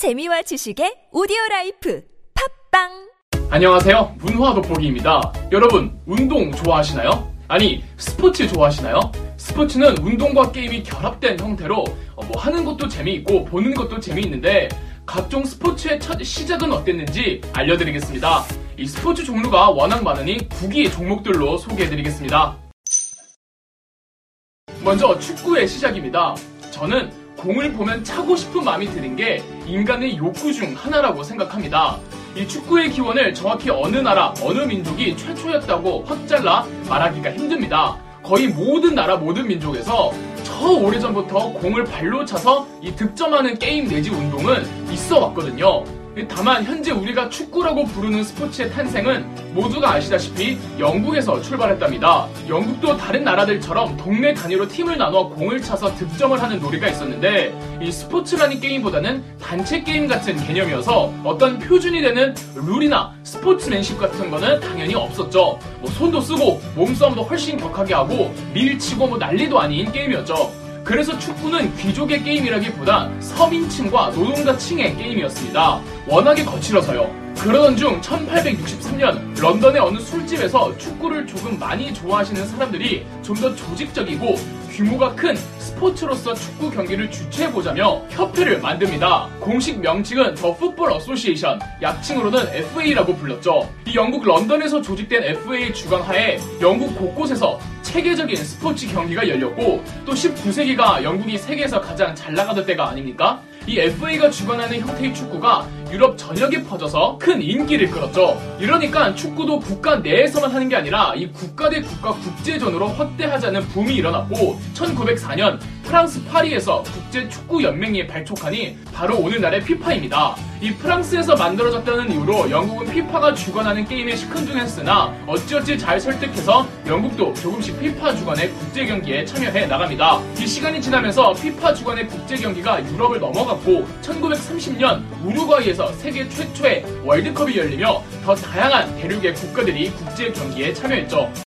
재미와 지식의 오디오 life 팟빵 안녕하세요. 문화 돋보기입니다. 여러분, 운동 좋아하시나요? 아니, 스포츠 좋아하시나요? 스포츠는 운동과 게임이 결합된 형태로 어, 뭐 하는 것도 재미있고 보는 것도 재미있는데 각종 스포츠의 첫 시작은 어땠는지 알려드리겠습니다. 이 스포츠 종류가 워낙 많으니 구기 종목들로 소개해드리겠습니다. 먼저 축구의 시작입니다. 저는 공을 보면 차고 싶은 마음이 드는 게 인간의 욕구 중 하나라고 생각합니다. 이 축구의 기원을 정확히 어느 나라, 어느 민족이 최초였다고 딱 잘라 말하기가 힘듭니다. 거의 모든 나라, 모든 민족에서 저 오래전부터 공을 발로 차서 이 득점하는 게임 내지 운동은 있어 왔거든요. 다만 현재 우리가 축구라고 부르는 스포츠의 탄생은 모두가 아시다시피 영국에서 출발했답니다. 영국도 다른 나라들처럼 동네 단위로 팀을 나눠 공을 차서 득점을 하는 놀이가 있었는데 이 스포츠라는 게임보다는 단체 게임 같은 개념이어서 어떤 표준이 되는 룰이나 스포츠맨십 같은 거는 당연히 없었죠. 뭐 손도 쓰고 몸싸움도 훨씬 격하게 하고 밀치고 뭐 난리도 아닌 게임이었죠. 그래서 축구는 귀족의 게임이라기보다 서민층과 노동자층의 게임이었습니다. 워낙에 거칠어서요. 그러던 중 1863년 런던의 어느 술집에서 축구를 조금 많이 좋아하시는 사람들이 좀 더 조직적이고 규모가 큰 스포츠로서 축구 경기를 주최해보자며 협회를 만듭니다. 공식 명칭은 The Football Association, 약칭으로는 FA라고 불렀죠. 이 영국 런던에서 조직된 FA 주관하에 영국 곳곳에서 체계적인 스포츠 경기가 열렸고 또 19세기가 영국이 세계에서 가장 잘 나가던 때가 아닙니까? 이 FA가 주관하는 형태의 축구가 유럽 전역에 퍼져서 큰 인기를 끌었죠. 이러니까 축구도 국가 내에서만 하는 게 아니라 이 국가 대 국가 국제전으로 확대하자는 붐이 일어났고 1904년 프랑스 파리에서 국제축구연맹이 발족하니 바로 오늘날의 피파입니다. 이 프랑스에서 만들어졌다는 이유로 영국은 피파가 주관하는 게임에 시큰둥했으나 어찌어찌 잘 설득해서 영국도 조금씩 피파 주관의 국제 경기에 참여해 나갑니다. 이 시간이 지나면서 피파 주관의 국제 경기가 유럽을 넘어갔고 1930년 우루과이에서 세계 최초의 월드컵이 열리며 더 다양한 대륙의 국가들이 국제 경기에 참여했죠.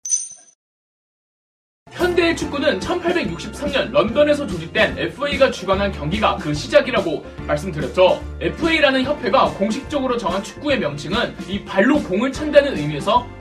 현대의 축구는 1863년 런던에서 조직된 FA가 주관한 경기가 그 시작이라고 말씀드렸죠. FA라는 협회가 공식적으로 정한 축구의 명칭은 이 발로 공을 찬다는 의미에서 풋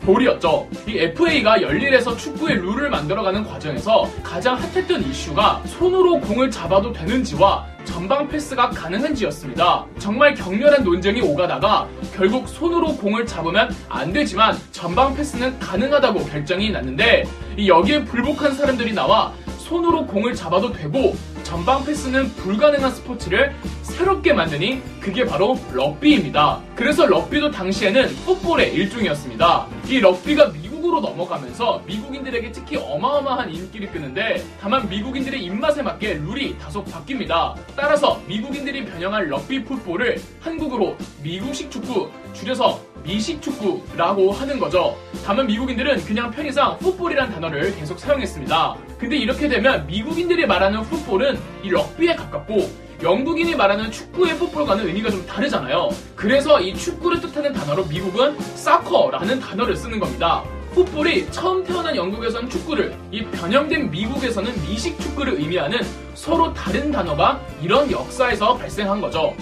볼이었죠. 이 FA가 열일해서 축구의 룰을 만들어가는 과정에서 가장 핫했던 이슈가 손으로 공을 잡아도 되는지와 전방 패스가 가능한지였습니다. 정말 격렬한 논쟁이 오가다가 결국 손으로 공을 잡으면 안 되지만 전방 패스는 가능하다고 결정이 났는데 여기에 불복한 사람들이 나와 손으로 공을 잡아도 되고 전방 패스는 불가능한 스포츠를 새롭게 만드니 그게 바로 럭비입니다. 그래서 럭비도 당시에는 풋볼의 일종이었습니다. 이 럭비가 미국으로 넘어가면서 미국인들에게 특히 어마어마한 인기를 끄는데 다만 미국인들의 입맛에 맞게 룰이 다소 바뀝니다. 따라서 미국인들이 변형한 럭비 풋볼을 한국으로 미국식 축구, 줄여서 미식 축구라고 하는 거죠. 다만 미국인들은 그냥 편의상 풋볼이란 단어를 계속 사용했습니다. 근데 이렇게 되면 미국인들이 말하는 풋볼은 이 럭비에 가깝고 영국인이 말하는 축구의 풋볼과는 의미가 좀 다르잖아요. 그래서 이 축구를 뜻하는 단어로 미국은 사커라는 단어를 쓰는 겁니다. 풋볼이 처음 태어난 영국에서는 축구를, 이 변형된 미국에서는 미식 축구를 의미하는 서로 다른 단어가 이런 역사에서 발생한 거죠.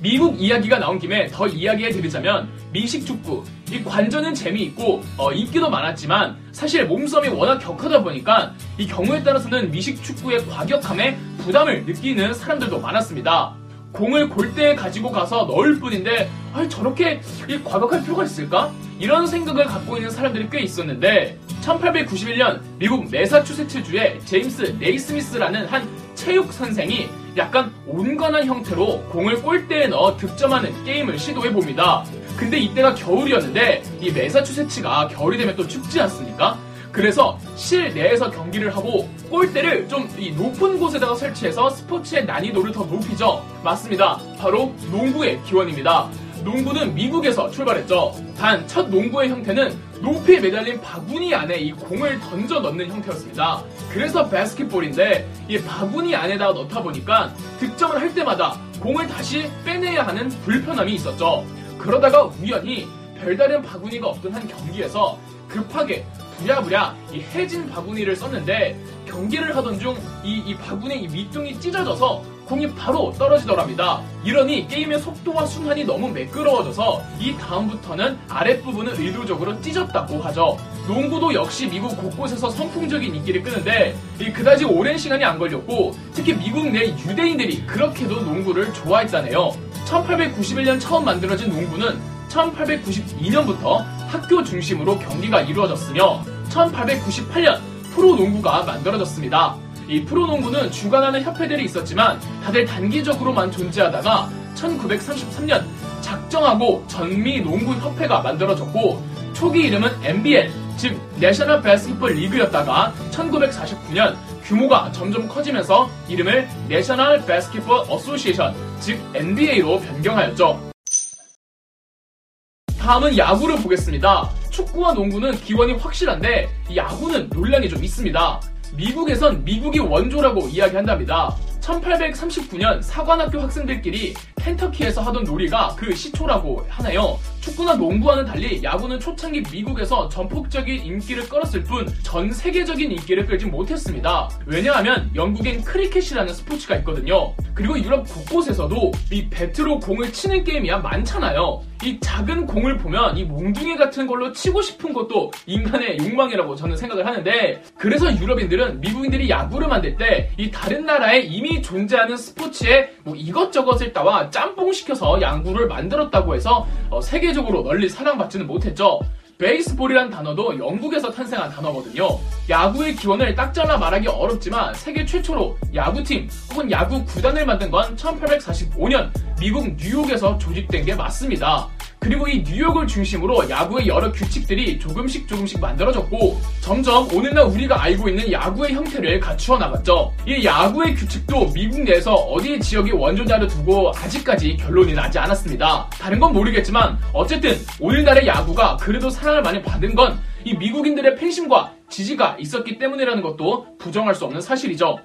미국 이야기가 나온 김에 더 이야기해 드리자면 미식 축구 이 관전은 재미있고 어, 인기도 많았지만 사실 몸싸움이 워낙 격하다 보니까 이 경우에 따라서는 미식 축구의 과격함에 부담을 느끼는 사람들도 많았습니다. 공을 골대에 가지고 가서 넣을 뿐인데 아, 저렇게 과격할 필요가 있을까? 이런 생각을 갖고 있는 사람들이 꽤 있었는데 1891년 미국 매사추세츠주의 제임스 네이스미스라는 한 체육 선생이 약간 온건한 형태로 공을 골대에 넣어 득점하는 게임을 시도해 봅니다. 근데 이때가 겨울이었는데 이 매사추세츠가 겨울이 되면 또 춥지 않습니까? 그래서 실내에서 경기를 하고 골대를 좀 높은 곳에다가 설치해서 스포츠의 난이도를 더 높이죠. 맞습니다. 바로 농구의 기원입니다. 농구는 미국에서 출발했죠. 단 첫 농구의 형태는 높이 매달린 바구니 안에 이 공을 던져 넣는 형태였습니다. 그래서 바스켓볼인데 이 바구니 안에다가 넣다 보니까 득점을 할 때마다 공을 다시 빼내야 하는 불편함이 있었죠. 그러다가 우연히 별다른 바구니가 없던 한 경기에서 급하게 부랴부랴 이 해진 바구니를 썼는데 경기를 하던 중 이 이 바구니 이 밑둥이 찢어져서 공이 바로 떨어지더랍니다. 이러니 게임의 속도와 순환이 너무 매끄러워져서 이 다음부터는 아랫부분을 의도적으로 찢었다고 하죠. 농구도 역시 미국 곳곳에서 선풍적인 인기를 끄는데 그다지 오랜 시간이 안 걸렸고 특히 미국 내 유대인들이 그렇게도 농구를 좋아했다네요. 1891년 처음 만들어진 농구는 1892년부터 학교 중심으로 경기가 이루어졌으며 1898년 프로농구가 만들어졌습니다. 이 프로농구는 주관하는 협회들이 있었지만 다들 단기적으로만 존재하다가 1933년 작정하고 전미 농구 협회가 만들어졌고 초기 이름은 NBL 즉 National Basketball League였다가 1949년 규모가 점점 커지면서 이름을 National Basketball Association 즉 NBA로 변경하였죠. 다음은 야구를 보겠습니다. 축구와 농구는 기원이 확실한데 야구는 논란이 좀 있습니다. 미국에선 미국이 원조라고 이야기한답니다. 1839년 사관학교 학생들끼리 켄터키에서 하던 놀이가 그 시초라고 하네요. 축구나 농구와는 달리 야구는 초창기 미국에서 전폭적인 인기를 끌었을 뿐 전 세계적인 인기를 끌지 못했습니다. 왜냐하면 영국엔 크리켓이라는 스포츠가 있거든요. 그리고 유럽 곳곳에서도 이 배트로 공을 치는 게임이야 많잖아요. 이 작은 공을 보면 이 몽둥이 같은 걸로 치고 싶은 것도 인간의 욕망이라고 저는 생각을 하는데 그래서 유럽인들은 미국인들이 야구를 만들 때 이 다른 나라에 이미 존재하는 스포츠에 뭐 이것저것을 따와 짬뽕 시켜서 야구를 만들었다고 해서 어, 세계 적으로 널리 사랑받지는 못했죠. 베이스볼이란 단어도 영국에서 탄생한 단어거든요. 야구의 기원을 딱 잘라 말하기 어렵지만 세계 최초로 야구팀 혹은 야구 구단을 만든 건 1845년 미국 뉴욕에서 조직된 게 맞습니다. 그리고 이 뉴욕을 중심으로 야구의 여러 규칙들이 조금씩 조금씩 만들어졌고 점점 오늘날 우리가 알고 있는 야구의 형태를 갖추어 나갔죠. 이 야구의 규칙도 미국 내에서 어디 지역이 원조자를 두고 아직까지 결론이 나지 않았습니다. 다른 건 모르겠지만 어쨌든 오늘날의 야구가 그래도 사랑을 많이 받은 건 이 미국인들의 팬심과 지지가 있었기 때문이라는 것도 부정할 수 없는 사실이죠.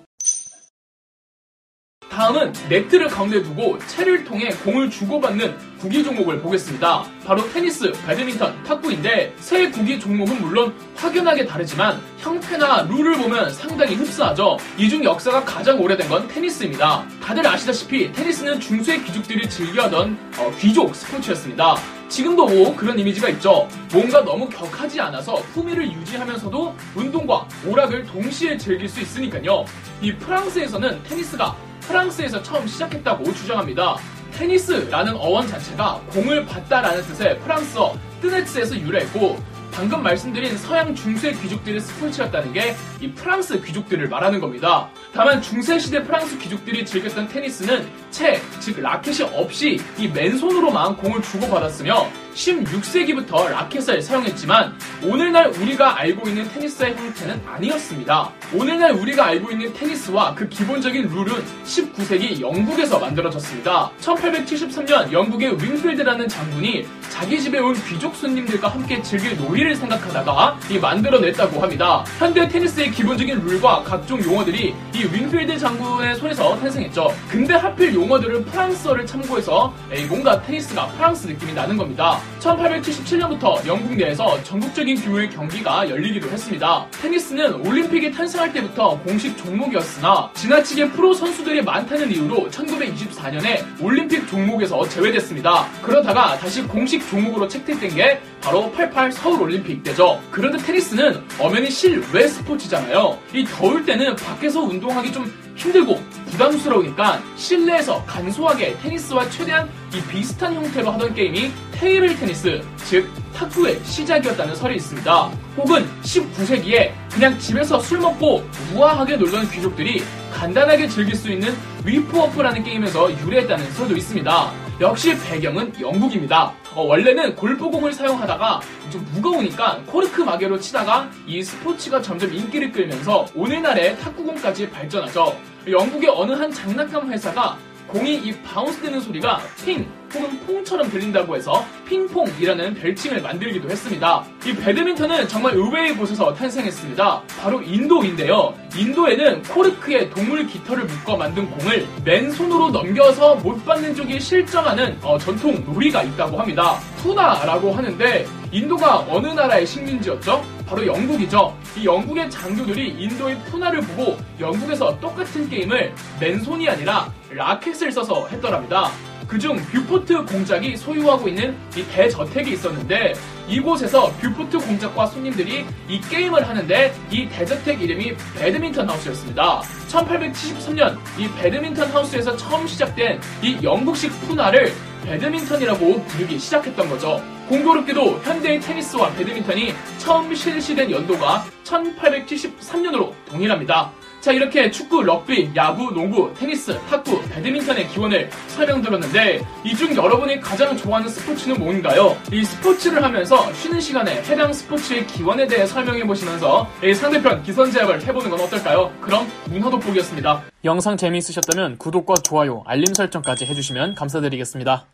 다음은 네트를 가운데 두고 채를 통해 공을 주고받는 구기 종목을 보겠습니다. 바로 테니스, 배드민턴, 탁구인데 세 구기 종목은 물론 확연하게 다르지만 형태나 룰을 보면 상당히 흡사하죠. 이 중 역사가 가장 오래된 건 테니스입니다. 다들 아시다시피 테니스는 중세 귀족들이 즐겨하던 어, 귀족 스포츠였습니다. 지금도 뭐 그런 이미지가 있죠. 뭔가 너무 격하지 않아서 품위를 유지하면서도 운동과 오락을 동시에 즐길 수 있으니까요. 이 프랑스에서는 테니스가 프랑스에서 처음 시작했다고 주장합니다. 테니스라는 어원 자체가 공을 받다라는 뜻의 프랑스어 뜨네츠에서 유래했고 방금 말씀드린 서양 중세 귀족들의 스포츠였다는 게 이 프랑스 귀족들을 말하는 겁니다. 다만 중세 시대 프랑스 귀족들이 즐겼던 테니스는 채, 즉 라켓이 없이 이 맨손으로만 공을 주고받았으며 16세기부터 라켓을 사용했지만 오늘날 우리가 알고 있는 테니스의 형태는 아니었습니다. 오늘날 우리가 알고 있는 테니스와 그 기본적인 룰은 19세기 영국에서 만들어졌습니다. 1873년 영국의 윙필드라는 장군이 자기 집에 온 귀족 손님들과 함께 즐길 놀이를 생각하다가 이 만들어냈다고 합니다. 현대 테니스의 기본적인 룰과 각종 용어들이 이 윙필드 장군의 손에서 탄생했죠. 근데 하필 용어들을 프랑스어를 참고해서 뭔가 테니스가 프랑스 느낌이 나는 겁니다. 1877년부터 영국 내에서 전국적인 규모의 경기가 열리기도 했습니다. 테니스는 올림픽이 탄생할 때부터 공식 종목이었으나 지나치게 프로 선수들이 많다는 이유로 1924년에 올림픽 종목에서 제외됐습니다. 그러다가 다시 공식 종목으로 채택된 게 바로 88 서울 올림픽 때죠. 그런데 테니스는 엄연히 실외 스포츠잖아요. 이 더울 때는 밖에서 운동하기 좀 힘들고 부담스러우니까 실내에서 간소하게 테니스와 최대한 이 비슷한 형태로 하던 게임이 table tennis, 즉 탁구의 시작이었다는 설이 있습니다. 혹은 19세기에 그냥 집에서 술 먹고 우아하게 놀던 귀족들이 간단하게 즐길 수 있는 whiff whaff라는 게임에서 유래했다는 설도 있습니다. 역시 배경은 영국입니다. 어, 원래는 골프공을 사용하다가 좀 무거우니까 코르크 마개로 치다가 이 스포츠가 점점 인기를 끌면서 오늘날의 탁구공까지 발전하죠. 영국의 어느 한 장난감 회사가 공이 이 bounce 되는 소리가 핑 혹은 퐁처럼 들린다고 해서 핑퐁이라는 별칭을 만들기도 했습니다. 이 배드민턴은 정말 의외의 곳에서 탄생했습니다. 바로 인도인데요. 인도에는 코르크에 동물 깃털을 묶어 만든 공을 맨손으로 넘겨서 못 받는 쪽이 실점하는 어, 전통 놀이가 있다고 합니다. 푸나라고 하는데 인도가 어느 나라의 식민지였죠? 바로 영국이죠. 이 영국의 장교들이 인도의 푸나를 보고 영국에서 똑같은 게임을 맨손이 아니라 라켓을 써서 했더랍니다. 그중 뷰포트 공작이 소유하고 있는 이 대저택이 있었는데 이곳에서 뷰포트 공작과 손님들이 이 게임을 하는데 이 대저택 이름이 배드민턴 하우스였습니다. 1873년 이 배드민턴 하우스에서 처음 시작된 이 영국식 푸나를 배드민턴이라고 부르기 시작했던 거죠. 공교롭게도 현대의 테니스와 배드민턴이 처음 실시된 연도가 1873년으로 동일합니다. 자, 이렇게 축구, 럭비, 야구, 농구, 테니스, 탁구, 배드민턴의 기원을 설명드렸는데, 이 중 여러분이 가장 좋아하는 스포츠는 뭔가요? 이 스포츠를 하면서 쉬는 시간에 해당 스포츠의 기원에 대해 설명해 보시면서 이 상대편 기선 제압을 해보는 건 어떨까요? 그럼 문화 돋보기였습니다. 영상 재미있으셨다면 구독과 좋아요, 알림 설정까지 해주시면 감사드리겠습니다.